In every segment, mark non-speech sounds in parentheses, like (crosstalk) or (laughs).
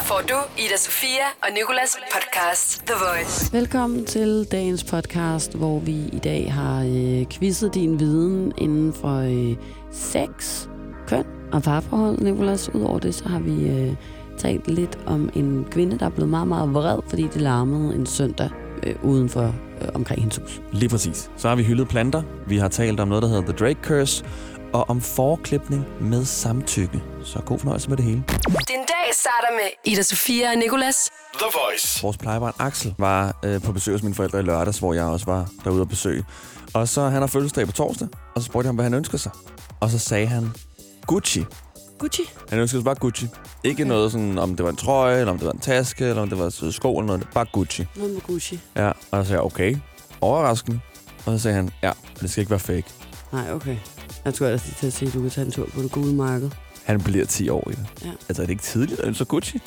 Her får du Ida Sofia og Nikolas podcast The Voice. Velkommen til dagens podcast, hvor vi i dag har øh, quizzet din viden inden for øh, sex, køn og parforhold, Nikolas. Udover det, så har vi øh, talt lidt om en kvinde, der er blevet meget, meget vred, fordi det larmede en søndag øh, uden for øh, omkring hendes hus. Lige præcis. Så har vi hyldet planter. Vi har talt om noget, der hedder The Drake Curse. Og om forklipning med samtykke. Så god fornøjelse med det hele. Din dag starter med Ida Sofia og Nikolas. The Voice. Vores plejebarn Axel var øh, på besøg hos mine forældre i lørdags, hvor jeg også var derude at besøge. Og så han har fødselsdag på torsdag, og så spurgte jeg ham, hvad han ønsker sig. Og så sagde han Gucci. Gucci. Han ønskede sig bare Gucci. Ikke noget sådan, om det var en trøje, eller om det var en taske, eller om det var sko eller noget. Bare Gucci. Noget med Gucci. Ja, og så sagde jeg, okay. Overraskende. Og så sagde han, ja, det skal ikke være fake. Nej, okay. Jeg tror ellers til at sige, at du kan tage en tur på det gule marked. Han bliver 10 år det. Ja. Altså, er det ikke tidligt at sig Gucci?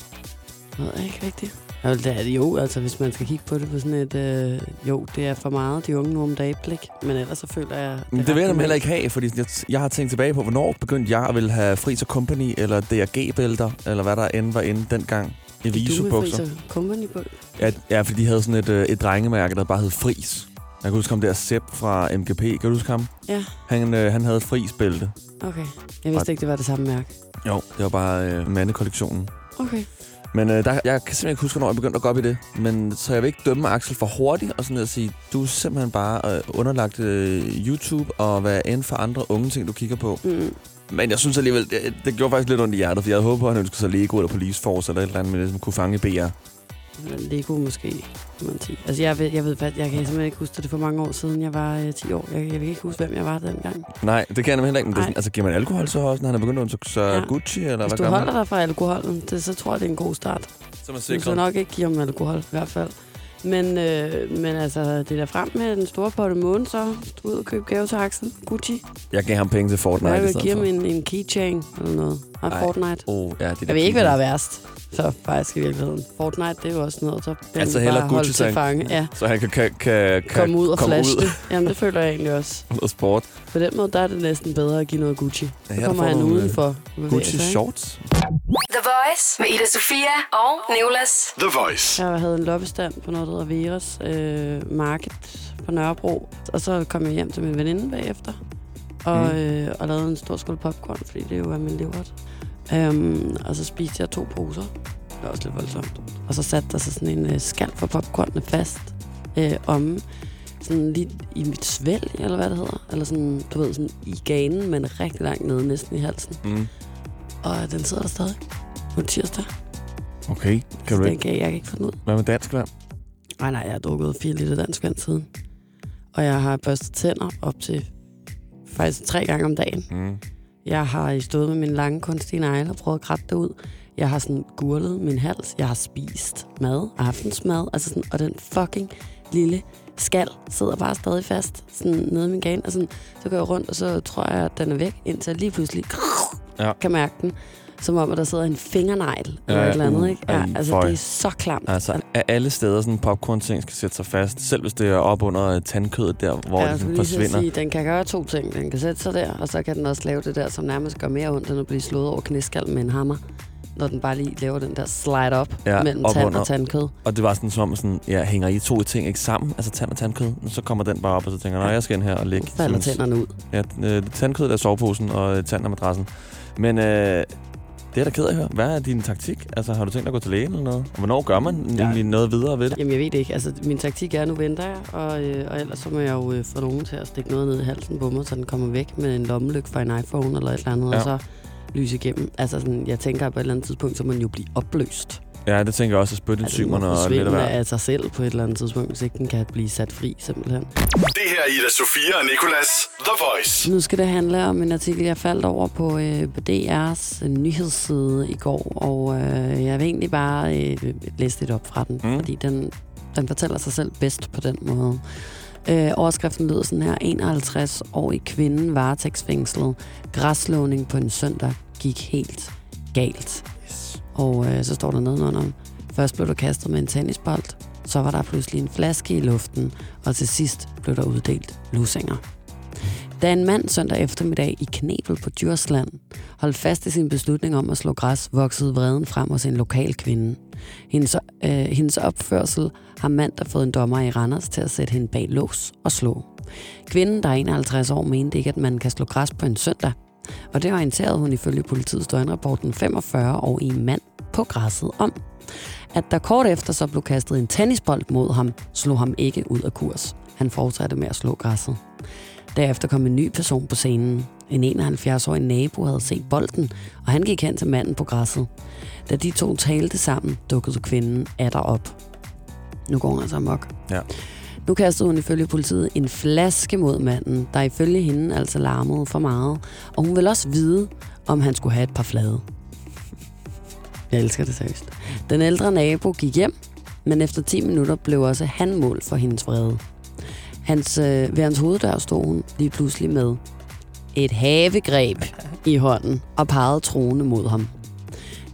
Jeg ved ikke rigtigt. Ja, det er det jo, altså hvis man skal kigge på det på sådan et... Øh, jo, det er for meget de unge nu om dagen blik. Men ellers så føler jeg... Men det vil jeg heller ikke have, fordi jeg, jeg har tænkt tilbage på, hvornår begyndte jeg at ville have Fris Company, eller DRG-bælter, eller hvad der end var inde dengang. I Viso-bukser. Company på. Ja, ja, fordi de havde sådan et, øh, et drengemærke, der bare hed Fris. Jeg kan huske ham der Sepp fra MGP. Kan du huske ham? Ja, Han, øh, han havde Fris-bælte. okay. Jeg vidste ikke, det var det samme mærke. Jo, det var bare øh, mandekollektionen. Okay. Men øh, der, jeg kan simpelthen ikke huske, hvornår jeg begyndte at gå op i det. Men så jeg vil ikke dømme Axel for hurtigt og sådan at sige, du er simpelthen bare øh, underlagt øh, YouTube og hvad end for andre unge ting, du kigger på. Mm. Men jeg synes alligevel, det, det gjorde faktisk lidt ondt i hjertet, for jeg havde håbet på, at han ønskede sig Lego eller Police Force eller et eller andet, men ligesom kunne fange BR. Lego måske, kan man sige. Altså, jeg ved, jeg ved jeg kan simpelthen ikke huske det. For mange år siden. Jeg var øh, 10 år. Jeg, jeg kan ikke huske, hvem jeg var dengang. Nej, det kan jeg nemlig heller ikke. Men det er sådan, altså, giver man alkohol så også, når han er begyndt at undersøge så Ja. Gucci, eller Hvis hvad du gør holder man? dig fra alkoholen, det, så tror jeg, det er en god start. Så man Du skal nok ikke give ham alkohol, i hvert fald. Men, øh, men altså, det er der frem med den store potte måne, så du ud og købe gave til Axel. Gucci. Jeg gav ham penge til Fortnite jeg vil give ham en, en keychain eller noget. Og Ej. Fortnite. Oh, ja, det Jeg ved ikke, hvad der er værst. Så faktisk i virkeligheden. Fortnite, det er jo også noget, så den Altså bare Gucci til fange. Ja, Så han kan, kan, kan, kan komme ud og komme flashe ud. det. Jamen, det føler jeg egentlig også. (laughs) noget sport. På den måde, der er det næsten bedre at give noget Gucci. Ja, Så kommer han øh, udenfor. Gucci shorts. The Voice med Ida Sofia og Nikolas. The Voice. Jeg havde en loppestand på noget, der hedder Veras øh, Market på Nørrebro. Og så kom jeg hjem til min veninde bagefter. Og, mm. øh, og lavede en stor skål popcorn, fordi det jo er min livret. Um, og så spiste jeg to poser. Det var også lidt voldsomt. Og så satte der sig sådan en øh, skal for popcornene fast øh, om sådan lige i mit svælg, eller hvad det hedder. Eller sådan, du ved, sådan i ganen, men rigtig langt nede, næsten i halsen. Mm. Og den sidder der stadig på tirsdag. Okay, kan du ikke? jeg kan ikke få den ud. Hvad med dansk vand? Nej, nej, jeg har drukket 4 liter dansk vand siden. Og jeg har børstet tænder op til faktisk tre gange om dagen. Mm. Jeg har stået med min lange kunstige negle og prøvet at kratte det ud. Jeg har sådan gurlet min hals. Jeg har spist mad, aftensmad. Altså sådan, og den fucking lille skal sidder bare stadig fast sådan nede i min gane. Og sådan, så går jeg rundt, og så tror jeg, at den er væk, indtil jeg lige pludselig Ja. kan mærke den. Som om, at der sidder en fingernegl eller Ja, et eller andet. uh, Ikke? Ja, altså, føj. det er så klamt. Altså, af alle steder, sådan en popcorn-ting skal sætte sig fast. Selv hvis det er op under øh, tandkødet der, hvor ja, det sådan forsvinder. sige, den kan gøre to ting. Den kan sætte sig der, og så kan den også lave det der, som nærmest gør mere ondt, end at blive slået over knæskallen med en hammer. Når den bare lige laver den der slide up Ja, mellem op tand under. og tandkød. Og det var sådan, som om, sådan, ja, hænger I to ting ikke sammen? Altså tand og tandkød. Så kommer den bare op, og så tænker jeg, nej, jeg skal ind her og lægge... Så falder tænderne ud. Ja, øh, tandkødet er soveposen, og øh, tand er madrassen. Men øh, det er da ked af at høre. Hvad er din taktik? Altså, har du tænkt at gå til lægen eller noget? Og hvornår gør man Ja. egentlig noget videre ved det? Jamen, jeg ved det ikke. Altså, min taktik er, at nu venter jeg, og, øh, og ellers så må jeg jo øh, få nogen til at stikke noget ned i halsen på mig, så den kommer væk med en lommelygte fra en iPhone eller et eller andet, Ja. og så lyse igennem. Altså, sådan, jeg tænker, at på et eller andet tidspunkt, så må den jo blive opløst. Ja, det tænker jeg også, at Altså, må spytensymerne og lidt af hvert. af sig selv på et eller andet tidspunkt, hvis ikke den kan blive sat fri, simpelthen. Det her er Ida Sofia og Nikolas. The Voice. Nu skal det handle om en artikel, jeg faldt over på, øh, på DR's øh, nyhedsside i går, og øh, jeg vil egentlig bare øh, læse lidt op fra den, Mm. mm. fordi den, den fortæller sig selv bedst på den måde. Øh, overskriften lyder sådan her. 51-årig kvinde varetægtsfængslet. Græslåning på en søndag gik helt galt. Og øh, så står der nedenunder. Først blev der kastet med en tennisbold, så var der pludselig en flaske i luften, og til sidst blev der uddelt lusinger. Da en mand søndag eftermiddag i Knebel på Djursland holdt fast i sin beslutning om at slå græs, voksede vreden frem hos en lokal kvinde. Hendes, øh, hendes opførsel har mandag fået en dommer i Randers til at sætte hende bag lås og slå. Kvinden, der er 51 år, mente ikke, at man kan slå græs på en søndag. Og det orienterede hun ifølge politiets døgnrapporten 45 år i en mand på græsset om. At der kort efter så blev kastet en tennisbold mod ham, slog ham ikke ud af kurs. Han fortsatte med at slå græsset. Derefter kom en ny person på scenen. En 71-årig nabo havde set bolden, og han gik hen til manden på græsset. Da de to talte sammen, dukkede kvinden atter op. Nu går hun altså amok. Ja. Nu kastede hun ifølge politiet en flaske mod manden, der ifølge hende altså larmede for meget. Og hun ville også vide, om han skulle have et par flade. Jeg elsker det seriøst. Den ældre nabo gik hjem, men efter 10 minutter blev også han mål for hendes vrede. Hans, øh, ved hans hoveddør stod hun lige pludselig med et havegreb i hånden og pegede troende mod ham.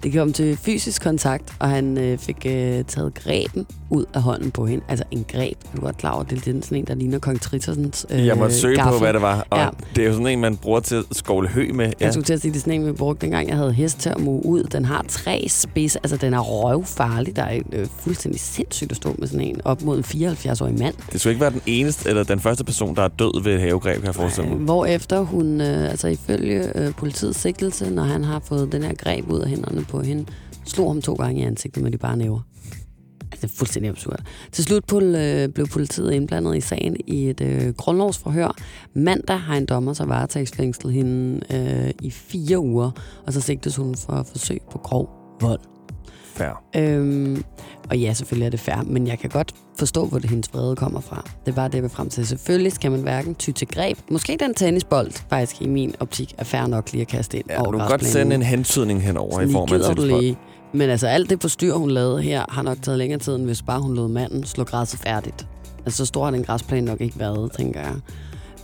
Det kom til fysisk kontakt, og han øh, fik øh, taget greben ud af hånden på hende. Altså en greb. Du er godt klar over, det er sådan en, der ligner Kong Tritorsens øh, Jeg måtte søge gaffel. på, hvad det var. Og Ja. ja. det er jo sådan en, man bruger til at skovle hø med. Jeg skulle til at sige, det er sådan en, vi brugte dengang, jeg havde hest til at muge ud. Den har tre spidser, altså den er røvfarlig. Der er øh, fuldstændig sindssygt at stå med sådan en op mod en 74-årig mand. Det skulle ikke være den eneste, eller den første person, der er død ved et havegreb, kan jeg forestille mig. Hvor efter hun, øh, altså ifølge øh, politiets sigtelse, når han har fået den her greb ud af hænderne på hende, slog ham to gange i ansigtet med de bare næver. Altså, det er fuldstændig absurd. Til slut pol, øh, blev politiet indblandet i sagen i et øh, grundlovsforhør. Mandag har en dommer så varetægtsfængslet hende øh, i fire uger, og så sigtes hun for forsøg på grov vold. Fair. Øhm, og ja, selvfølgelig er det fair, men jeg kan godt forstå, hvor det hendes vrede kommer fra. Det bare det, jeg vil frem til. Selvfølgelig skal man hverken ty til greb. Måske den tennisbold, faktisk i min optik, er fair nok lige at kaste ind Ja, over du kan godt sende en hentydning henover Sådan i form af tennisbold. lige. Men altså, alt det på styr, hun lavede her, har nok taget længere tid, end hvis bare hun lod manden slå græsset færdigt. Altså, så stor har den græsplæne nok ikke været, tænker jeg.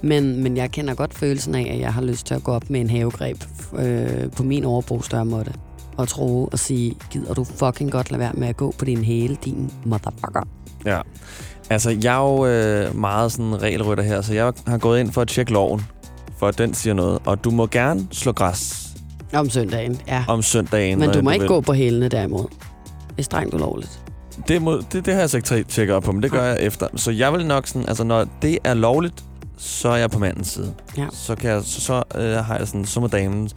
Men, men jeg kender godt følelsen af, at jeg har lyst til at gå op med en havegreb øh, på min overbrugsdørmåtte. Og tro og sige, gider du fucking godt lade være med at gå på din hæle, din motherfucker. Ja. Altså, jeg er jo øh, meget sådan regelrytter her, så jeg har gået ind for at tjekke loven, for at den siger noget. Og du må gerne slå græs Om søndagen, ja. om søndagen. Men du må vil. ikke gå på hælene derimod. Det er strengt ulovligt. Det, må, det, det har jeg så ikke tjekket op på, men det gør jeg efter. Så jeg vil nok sådan, altså når det er lovligt, så er jeg på mandens side. Ja. Så, kan jeg, så, så øh, har jeg sådan, så må damen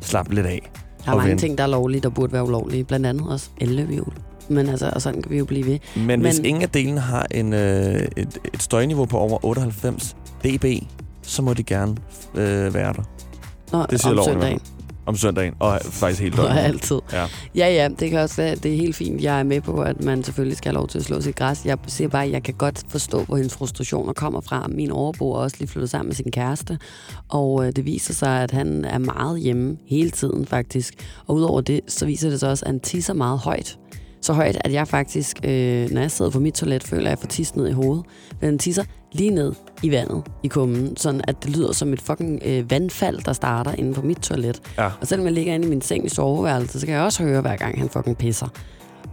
slappe lidt af. Der er mange vente. ting, der er lovlige, der burde være ulovlige. Blandt andet også elløbehjul. Men altså, og sådan kan vi jo blive ved. Men, Men hvis ingen af delene har en, øh, et, et støjniveau på over 98 dB, så må de gerne øh, være der Nå, Det siger om loven søndagen. Om søndagen, og faktisk helt (laughs) Og døgnet. altid. Ja. Ja, ja, det kan også være, det er helt fint. Jeg er med på, at man selvfølgelig skal have lov til at slå sit græs. Jeg siger bare, at jeg kan godt forstå, hvor hendes frustrationer kommer fra. Min overbo er også lige flyttet sammen med sin kæreste, og øh, det viser sig, at han er meget hjemme hele tiden faktisk. Og udover det, så viser det sig også, at han tisser meget højt. Så højt, at jeg faktisk, øh, når jeg sidder på mit toilet, føler, at jeg får tis ned i hovedet. Men han tisser lige ned i vandet i kummen, sådan at det lyder som et fucking øh, vandfald, der starter inde på mit toilet. Ja. Og selvom jeg ligger inde i min seng i soveværelset, så kan jeg også høre, hver gang han fucking pisser.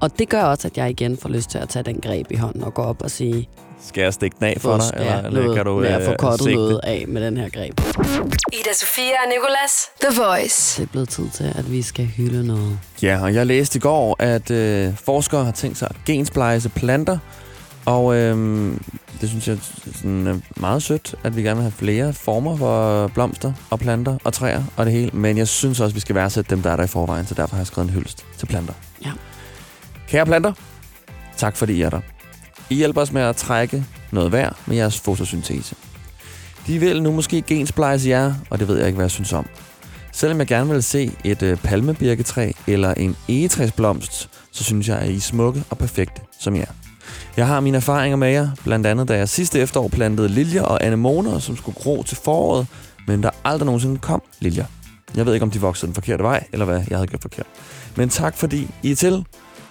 Og det gør også, at jeg igen får lyst til at tage den greb i hånden og gå op og sige, Skal jeg stikke den af for dig? eller, eller noget kan du med at få øh, kottet noget af med den her greb. Ida Sofia og Nicolas. The Voice. Det er blevet tid til, at vi skal hylde noget. Ja, og jeg læste i går, at øh, forskere har tænkt sig at gensplejse planter, og øh, det synes jeg er sådan, øh, meget sødt, at vi gerne vil have flere former for blomster og planter og træer og det hele. Men jeg synes også, at vi skal værdsætte dem, der er der i forvejen, så derfor har jeg skrevet en hyldest til planter. Ja. Kære planter, tak fordi I er der. I hjælper os med at trække noget værd med jeres fotosyntese. De vil nu måske gensplice jer, og det ved jeg ikke, hvad jeg synes om. Selvom jeg gerne vil se et øh, palmebirketræ eller en egetræsblomst, så synes jeg, at I er smukke og perfekte som jer. Jeg har mine erfaringer med jer, blandt andet da jeg sidste efterår plantede liljer og anemoner, som skulle gro til foråret, men der aldrig nogensinde kom liljer. Jeg ved ikke, om de voksede den forkerte vej, eller hvad jeg havde gjort forkert. Men tak fordi I er til,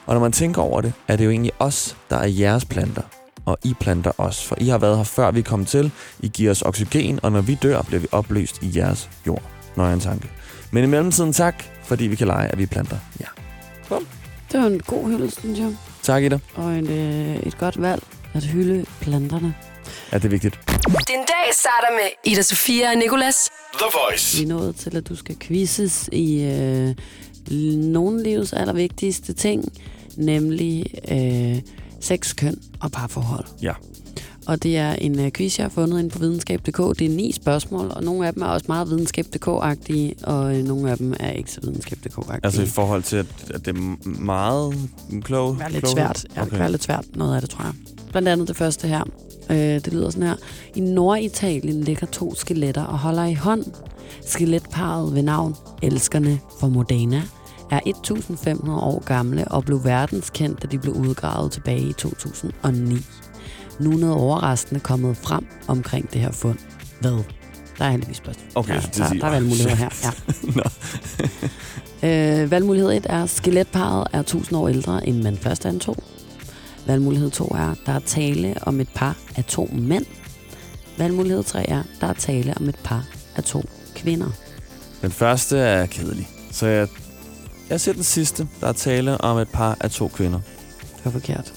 og når man tænker over det, er det jo egentlig os, der er jeres planter, og I planter os, for I har været her før vi kom til. I giver os oxygen, og når vi dør, bliver vi opløst i jeres jord. Nå, en tanke. Men i mellemtiden tak, fordi vi kan lege, at vi planter jer. Det var en god hyldest, synes jeg. Tak, Ida. Og en, øh, et godt valg at hylde planterne. at det er vigtigt. Din dag starter med Ida Sofia og Nicolas. The Voice. Vi er nået til, at du skal quizzes i øh, nogle af livets allervigtigste ting, nemlig øh, sex, køn og parforhold. Ja. Og det er en øh, quiz, jeg har fundet inde på videnskab.dk. Det er ni spørgsmål, og nogle af dem er også meget videnskab.dk-agtige, og øh, nogle af dem er ikke så videnskab.dk-agtige. Altså i forhold til, at, at det er meget klog. Det er lidt kloghed? svært. Ja, det kan være lidt svært, noget af det, tror jeg. Blandt andet det første her. Øh, det lyder sådan her. I Norditalien ligger to skeletter og holder i hånd. Skeletparet ved navn Elskerne for Modena er 1500 år gamle og blev verdenskendt, da de blev udgravet tilbage i 2009. Nu er noget overraskende kommet frem omkring det her fund. Hvad? Der er heldigvis spørgsmål. Okay, ja, der, der er valgmuligheder her. Ja. (laughs) Øh, valgmulighed 1 er, skeletparet er 1000 år ældre, end man først antog. Valgmulighed 2 er, der er tale om et par af to mænd. Valgmulighed 3 er, der er tale om et par af to kvinder. Den første er kedelig. Så jeg, jeg siger den sidste. Der er tale om et par af to kvinder. Det var forkert.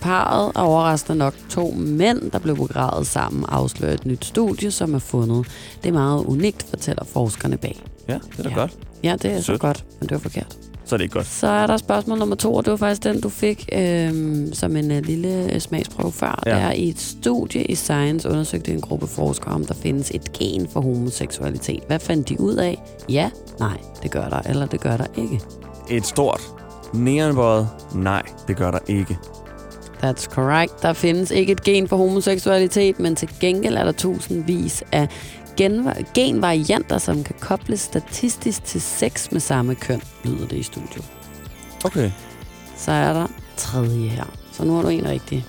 Parret er overraskende nok to mænd, der blev begravet sammen, afslører et nyt studie, som er fundet. Det er meget unikt, fortæller forskerne bag. Ja, det er da Ja. godt. Ja, det er så Sødt. godt, men det var forkert. Så er det ikke godt. Så er der spørgsmål nummer to, og det var faktisk den, du fik øhm, som en øh, lille øh, smagsprøve før. Ja. Ja. Der i et studie i Science undersøgte en gruppe forskere, om der findes et gen for homoseksualitet. Hvad fandt de ud af? Ja, nej, det gør der, eller det gør der ikke. Et stort neonbøjet nej, det gør der ikke. That's correct. Der findes ikke et gen for homoseksualitet, men til gengæld er der tusindvis af genvarianter, som kan kobles statistisk til sex med samme køn, lyder det i studiet. Okay. Så er der tredje her. Så nu har du en rigtig.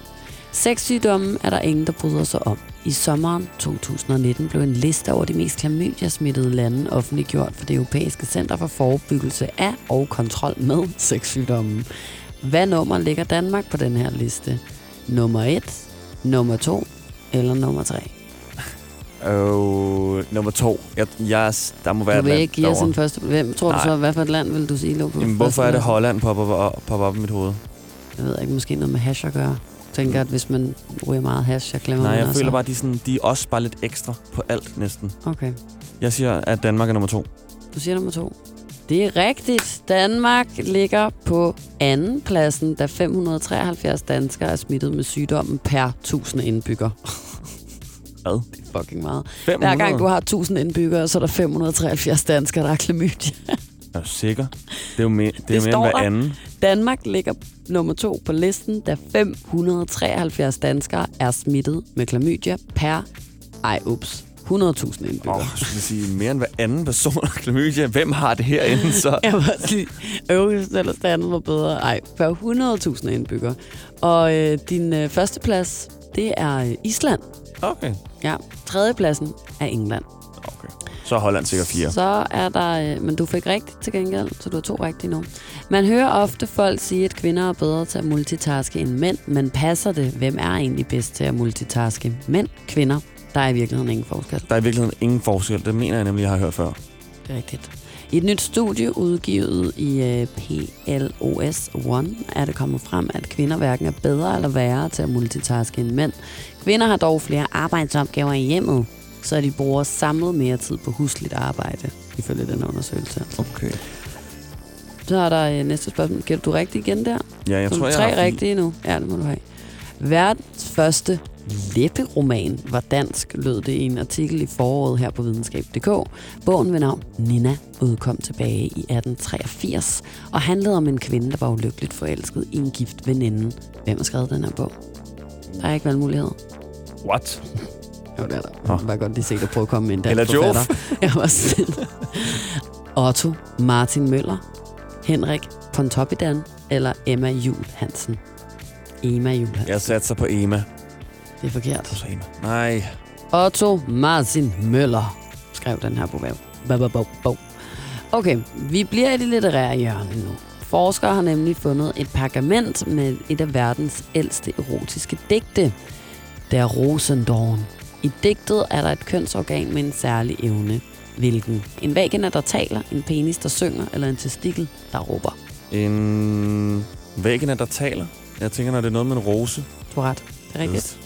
Sexsygdomme er der ingen, der bryder sig om. I sommeren 2019 blev en liste over de mest klamydia-smittede lande offentliggjort for det europæiske center for forebyggelse af og kontrol med sexsygdomme. Hvad nummer ligger Danmark på den her liste? Nummer 1, nummer 2 eller nummer 3? Og nummer to. Jeg, jeg, der må være Du et vil land ikke give os derovre. en første... Hvem tror Nej. du så, hvad for et land vil du sige lå på Jamen, hvorfor er det? Holland popper op, popper op i mit hoved? Jeg ved ikke, måske noget med hash at gøre. Jeg tænker, at hvis man ryger meget hash, jeg glemmer Nej, jeg altså. føler bare, at de, er sådan, de er også bare lidt ekstra på alt næsten. Okay. Jeg siger, at Danmark er nummer to. Du siger nummer to. Det er rigtigt. Danmark ligger på anden pladsen, da 573 danskere er smittet med sygdommen per 1000 indbygger. (laughs) Hvad? Det er fucking meget. 500? Hver gang du har 1000 indbyggere, så er der 573 danskere, der har klamydia. Er du sikker? Det er jo mere, det er Det jo mere end hver anden. Danmark ligger nummer to på listen, da 573 danskere er smittet med klamydia per, ej ups, 100.000 indbyggere. Åh, oh, jeg sige, mere end hver anden person har klamydia. Hvem har det herinde så? (laughs) Jeg var også lige øverst eller standet var bedre. Ej, per 100.000 indbyggere. Og øh, din øh, første plads, det er øh, Island. Okay. Ja, tredjepladsen er England. okay. Så er Holland sikkert fire. Så er der, øh, men du fik rigtigt til gengæld, så du har to rigtige nu. Man hører ofte folk sige, at kvinder er bedre til at multitaske end mænd, men passer det? Hvem er egentlig bedst til at multitaske? Mænd, kvinder? Der er i virkeligheden ingen forskel. Der er i virkeligheden ingen forskel. Det mener jeg nemlig, jeg har hørt før. Det er rigtigt. I et nyt studie udgivet i øh, PLOS One er det kommet frem, at kvinder hverken er bedre eller værre til at multitaske end mænd. Kvinder har dog flere arbejdsopgaver i hjemmet, så de bruger samlet mere tid på husligt arbejde, ifølge den undersøgelse. Okay. Så er der øh, næste spørgsmål. Gætter du rigtigt igen der? Ja, jeg Så tror, jeg tre har fire. rigtige nu. Ja, det må du have. Verdens første læpperoman var dansk, lød det i en artikel i foråret her på videnskab.dk. Bogen ved navn Nina udkom tilbage i 1883 og handlede om en kvinde, der var ulykkeligt forelsket i en gift veninde. Hvem har skrevet den her bog? Der er ikke valgmuligheder. What? (laughs) Jo, det er der. Jeg var godt lige se dig prøve at komme med en dansk Eller forfatter. (laughs) Jeg var sådan. Otto Martin Møller, Henrik Pontoppidan eller Emma Jul Hansen. Emma Jul Hansen. Jeg satser på Ema. Det er forkert. Ema. Nej. Otto Martin Møller skrev den her bog. Bo, bo, bo, bo. Okay, vi bliver i det litterære hjørne nu. Forskere har nemlig fundet et pergament med et af verdens ældste erotiske digte. Der Rosendorn. I digtet er der et kønsorgan med en særlig evne. Hvilken? En vagina, der taler, en penis, der synger, eller en testikel, der råber. En væggene, der taler. Jeg tænker, når det er noget med en rose. Du har ret. Det er rigtigt.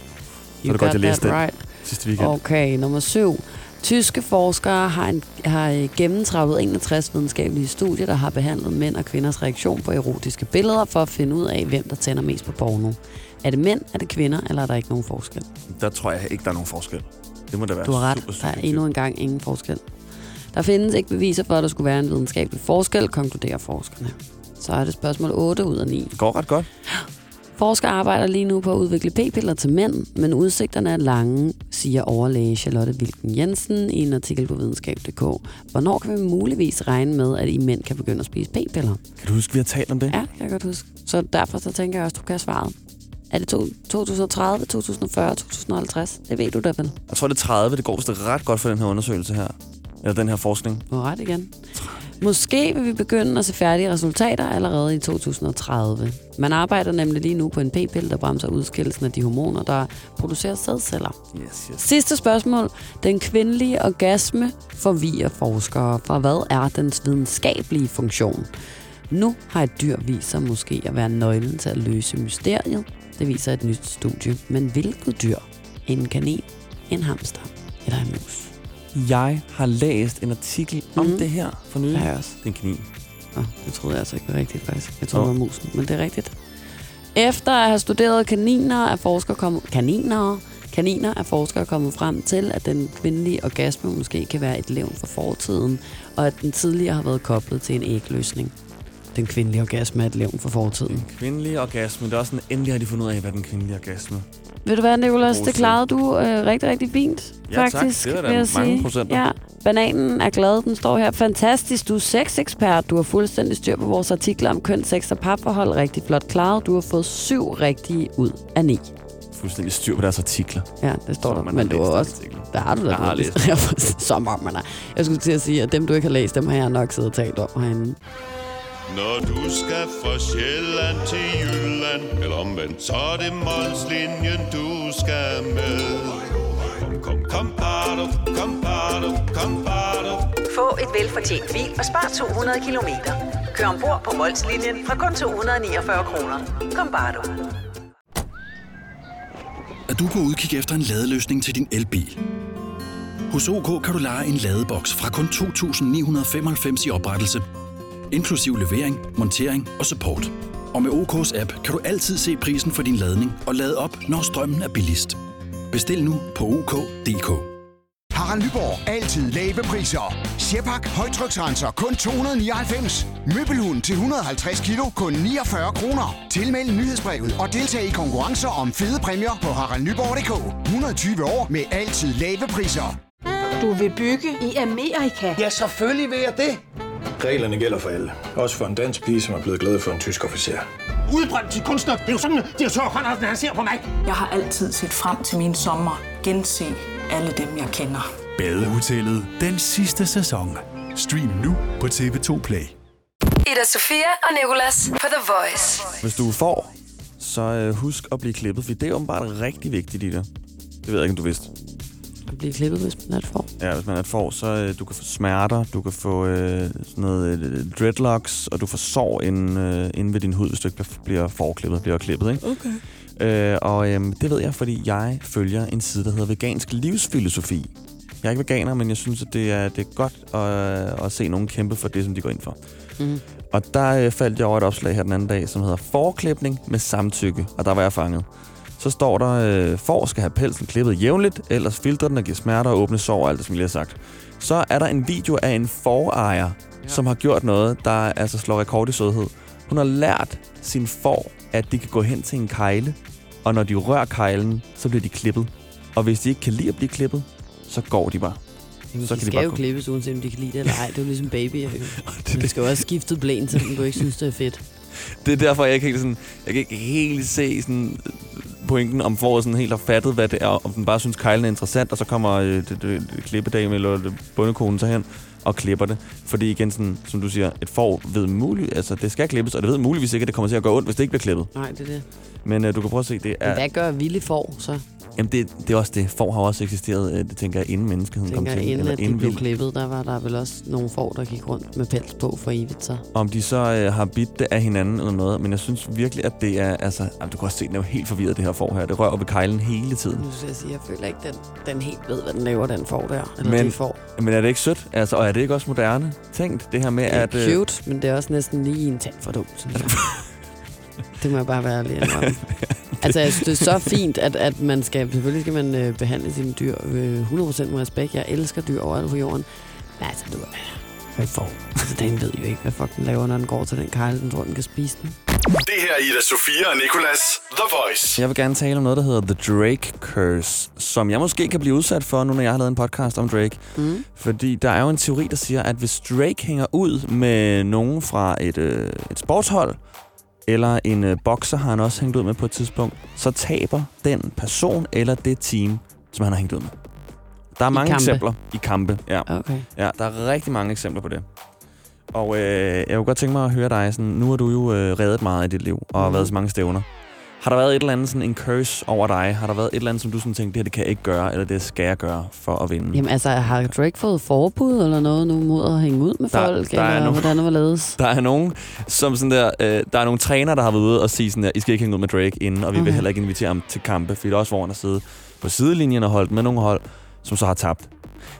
Er det godt, jeg læste den right. sidste weekend. Okay, nummer syv. Tyske forskere har, en, har øh, gennemtrappet 61 videnskabelige studier, der har behandlet mænd og kvinders reaktion på erotiske billeder, for at finde ud af, hvem der tænder mest på porno. Er det mænd, er det kvinder, eller er der ikke nogen forskel? Der tror jeg ikke, der er nogen forskel. Det må da være Du har ret, super der er endnu en gang ingen forskel. Der findes ikke beviser for, at der skulle være en videnskabelig forskel, konkluderer forskerne. Så er det spørgsmål 8 ud af 9. Det går ret godt. (gasps) Forskere arbejder lige nu på at udvikle p-piller til mænd, men udsigterne er lange, siger overlæge Charlotte Wilken Jensen i en artikel på videnskab.dk. Hvornår kan vi muligvis regne med, at I mænd kan begynde at spise p-piller? Kan du huske, vi har talt om det? Ja, det kan jeg godt huske. Så derfor så tænker jeg også, du kan have svaret. Er det to- 2030, 2040, 2050? Det ved du da vel. Jeg tror, det er 30. Det går vist ret godt for den her undersøgelse her. Eller den her forskning. Du har ret igen. Måske vil vi begynde at se færdige resultater allerede i 2030. Man arbejder nemlig lige nu på en p-pille, der bremser udskillelsen af de hormoner, der producerer sædceller. Yes, yes. Sidste spørgsmål. Den kvindelige orgasme forvirrer forskere fra, hvad er dens videnskabelige funktion? Nu har et dyr vist sig måske at være nøglen til at løse mysteriet. Det viser et nyt studie. Men hvilket dyr? En kanin, en hamster eller en mus? Jeg har læst en artikel om Mhm. det her for nylig. Det har jeg også. Det er en kanin. Nå, det troede jeg altså ikke var rigtigt, faktisk. Jeg troede, Nå. det var musen, men det er rigtigt. Efter at have studeret kaniner, er forskere kommet... Kaniner? Kaniner er forskere kommet frem til, at den kvindelige orgasme måske kan være et levn for fortiden, og at den tidligere har været koblet til en ægløsning. Den kvindelige orgasme er et levn for fortiden. Kvindelig orgasme. Det er også sådan, endelig har de fundet ud af, hvad den kvindelige orgasme. Ved du hvad, Nicolas? Det klarede du øh, rigtig, rigtig fint, Ja, tak. faktisk. Det var da mange sige. procenter. Ja, bananen er glad. Den står her. Fantastisk. Du er sexekspert. Du har fuldstændig styr på vores artikler om køn, sex og parforhold. Rigtig flot klaret. Du har fået syv rigtige ud af ni. Fuldstændig styr på deres artikler. Ja, det står der. man Men du har også... den artikel. Der har du da (laughs) Jeg har læst Ja. Som om man har. Jeg skulle til at sige, at dem, du ikke har læst, dem har jeg nok siddet og talt om herinde. Når du skal fra Sjælland til Jylland Eller omvendt, så er det Molslinjen, du skal med Kom, kom, kom, bado, kom, bado, kom, bado. Få et velfortjent bil og spar 200 kilometer. Kør ombord på Molslinjen fra kun 249 kroner. Kom bare du. er du på udkig efter en ladeløsning til din elbil. Hos OK kan du lege en ladeboks fra kun 2.995 i oprettelse, inklusiv levering, montering og support. Og med OK's app kan du altid se prisen for din ladning og lade op, når strømmen er billigst. Bestil nu på OK.dk. Harald Nyborg. Altid lave priser. Sjehpak. Højtryksrenser. Kun 299. Møbelhund til 150 kilo. Kun 49 kroner. Tilmeld nyhedsbrevet og deltag i konkurrencer om fede præmier på haraldnyborg.dk. 120 år med altid lave priser. Du vil bygge i Amerika? Ja, selvfølgelig vil jeg det. Reglerne gælder for alle. Også for en dansk pige, som er blevet glad for en tysk officer. Udbrændt til kunstner. Det er jo sådan, at de har tørt, han ser på mig. Jeg har altid set frem til min sommer. Gense alle dem, jeg kender. Badehotellet den sidste sæson. Stream nu på TV2 Play. Ida Sofia og Nicolas på The Voice. Hvis du får, så øh, husk at blive klippet, for det er åbenbart rigtig vigtigt i det. Det ved jeg ikke, om du vidste. At blive klippet, hvis man er et får. Ja, hvis man er et får, så øh, du kan få smerter, du kan få øh, sådan noget øh, dreadlocks, og du får sår inden, øh, inden ved din hud, hvis du ikke bliver- forklippet, bliver klippet, ikke? Okay. Øh, og øh, det ved jeg, fordi jeg følger en side, der hedder Vegansk Livsfilosofi. Jeg er ikke veganer, men jeg synes, at det er, det er godt at, at se nogen kæmpe for det, som de går ind for. Mm. Og der øh, faldt jeg over et opslag her den anden dag, som hedder Forklipning med samtykke, og der var jeg fanget. Så står der, øh, får skal have pelsen klippet jævnligt, ellers filtrer den og giver smerter og åbne sår, og alt det, som jeg lige har sagt. Så er der en video af en forejer, ja. som har gjort noget, der altså slår rekord i sødhed. Hun har lært sin får, at de kan gå hen til en kejle, og når de rører kejlen, så bliver de klippet. Og hvis de ikke kan lide at blive klippet, så går de bare. Jamen, Så de kan de skal bare jo gå. klippes, uanset om de kan lide det eller ej. Det er jo ligesom babyer. jo. Du skal jo også skifte til, om du ikke synes, det er fedt. Det er derfor, jeg ikke helt, sådan, jeg kan ikke helt se sådan, pointen, om foråret sådan helt har fattet, hvad det er, om den bare synes, kejlen er interessant, og så kommer øh, det, det, klippedame eller det, bondekonen så hen og klipper det. Fordi igen, sådan, som du siger, et får ved muligt, altså det skal klippes, og det ved muligvis ikke, at det kommer til at gå ondt, hvis det ikke bliver klippet. Nej, det er det. Men øh, du kan prøve at se, det Men er... hvad gør vilde får så? Jamen, det, det er også det. Får har også eksisteret, øh, det tænker jeg, inden menneskeheden Jeg kom tænker, til. inden at de inden blev vi- klippet, der var der vel også nogle får, der gik rundt med pels på for evigt så. Om de så øh, har bidt det af hinanden eller noget. Men jeg synes virkelig, at det er... Altså, jamen, du kan også se, den er jo helt forvirret, det her får her. Det rører i kejlen hele tiden. Nu skal jeg sige, jeg føler ikke, den, den helt ved, hvad den laver, den får der. Eller Men- de får. Men er det ikke sødt? Altså, og er det ikke også moderne? Tænkt det her med, Det er at... øh, cute, men det er også næsten lige en tand for dumt, synes jeg. (laughs) det må jeg bare være indrømme. (laughs) Altså, jeg synes, det er så fint, at, at man skal... Selvfølgelig skal man øh, behandle sine dyr øh, 100% med respekt. Jeg elsker dyr overalt på jorden. Men altså, du hvad får? Altså, den ved jo ikke, hvad fuck den laver, når den går til den kejle, den tror, den kan spise den. Det her er Ida Sofia og Nicolas The Voice. Jeg vil gerne tale om noget, der hedder The Drake Curse, som jeg måske kan blive udsat for, nu når jeg har lavet en podcast om Drake. Mm. Fordi der er jo en teori, der siger, at hvis Drake hænger ud med nogen fra et, øh, et sportshold, eller en øh, bokser har han også hængt ud med på et tidspunkt, så taber den person eller det team, som han har hængt ud med. Der er I mange kampe? eksempler i kampe. Ja. Okay. ja, der er rigtig mange eksempler på det. Og øh, jeg kunne godt tænke mig at høre dig. Sådan, nu har du jo øh, reddet meget i dit liv, og mm. været så mange stævner. Har der været et eller andet sådan en curse over dig? Har der været et eller andet, som du sådan tænkte, det her det kan jeg ikke gøre, eller det skal jeg gøre for at vinde? Jamen altså, har Drake fået forbud eller noget nu mod at hænge ud med Der- folk? der er eller nogen- hvordan det var ledes? (laughs) Der er nogen, som sådan der, øh, der er nogle træner, der har været ude og sige sådan der, I skal ikke hænge ud med Drake inden, og vi okay. vil heller ikke invitere ham til kampe, fordi det er også, hvor han har siddet på sidelinjen og holdt med nogle hold, som så har tabt.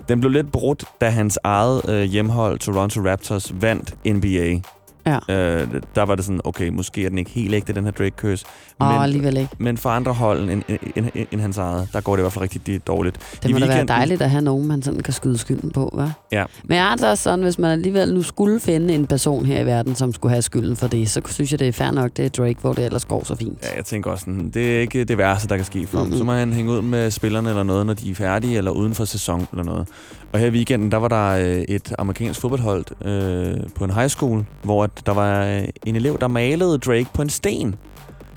Den blev lidt brudt, da hans eget øh, hjemhold, Toronto Raptors, vandt NBA. Ja. Øh, der var det sådan, okay, måske er den ikke helt ægte, den her Drake Curse. Åh, alligevel ikke. Men for andre hold end, end, end, end, end hans eget, der går det i hvert fald rigtig dårligt. Det I må da være dejligt at have nogen, man sådan kan skyde skylden på, hva'? Ja. Men har altså også sådan, hvis man alligevel nu skulle finde en person her i verden, som skulle have skylden for det, så synes jeg, det er fair nok, det er Drake, hvor det ellers går så fint. Ja, jeg tænker også sådan, det er ikke det værste, der kan ske for ham. Mm-mm. Så må han hænge ud med spillerne eller noget, når de er færdige, eller uden for sæson eller noget. Og her i weekenden, der var der øh, et amerikansk fodboldhold øh, på en high school, hvor at der var øh, en elev, der malede Drake på en sten.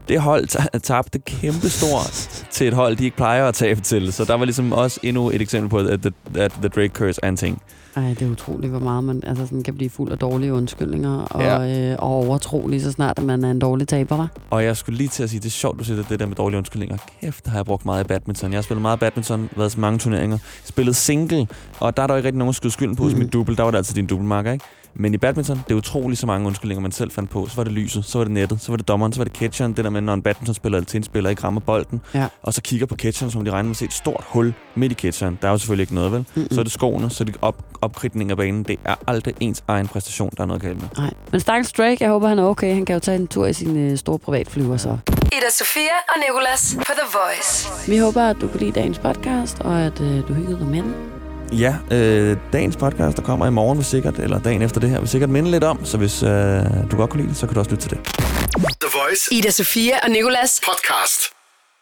Det hold ta- tabte kæmpe stort til et hold, de ikke plejer at tabe til. Så der var ligesom også endnu et eksempel på, at the, at the Drake Curse er en ting. Ej, det er utroligt, hvor meget man altså sådan kan blive fuld af dårlige undskyldninger og, Ja. øh, og overtro lige så snart, at man er en dårlig taber, var. Og jeg skulle lige til at sige, det er sjovt, du siger det, der med dårlige undskyldninger. Kæft, har jeg brugt meget i badminton. Jeg har spillet meget badminton, været til mange turneringer. Spillet single, og der er der ikke rigtig nogen at skyde skylden på. Mm. Mit double, der var det altid din doublemarker, ikke? Men i badminton, det er utroligt så mange undskyldninger, man selv fandt på. Så var det lyset, så var det nettet, så var det dommeren, så var det catcheren. Det der med, når en badmintonspiller eller tennisspiller ikke rammer bolden, Ja. og så kigger på catcheren, som de regner med at se et stort hul midt i catcheren. Der er jo selvfølgelig ikke noget, vel? Mm-mm. Så er det skoene, så er det op, opkridning af banen. Det er aldrig ens egen præstation, der er noget galt med. Nej. Men stakkels Drake, jeg håber, han er okay. Han kan jo tage en tur i sin øh, store privatflyver, så. Ida Sofia og Nicolas på The Voice. Vi håber, at du kan lide dagens podcast, og at øh, du hyggede dig med den. Ja, øh, dagens podcast, der kommer i morgen, vil sikkert, eller dagen efter det her, vil sikkert minde lidt om. Så hvis øh, du godt kunne lide det, så kan du også lytte til det. The Voice Ida Sofia og Nicolas podcast.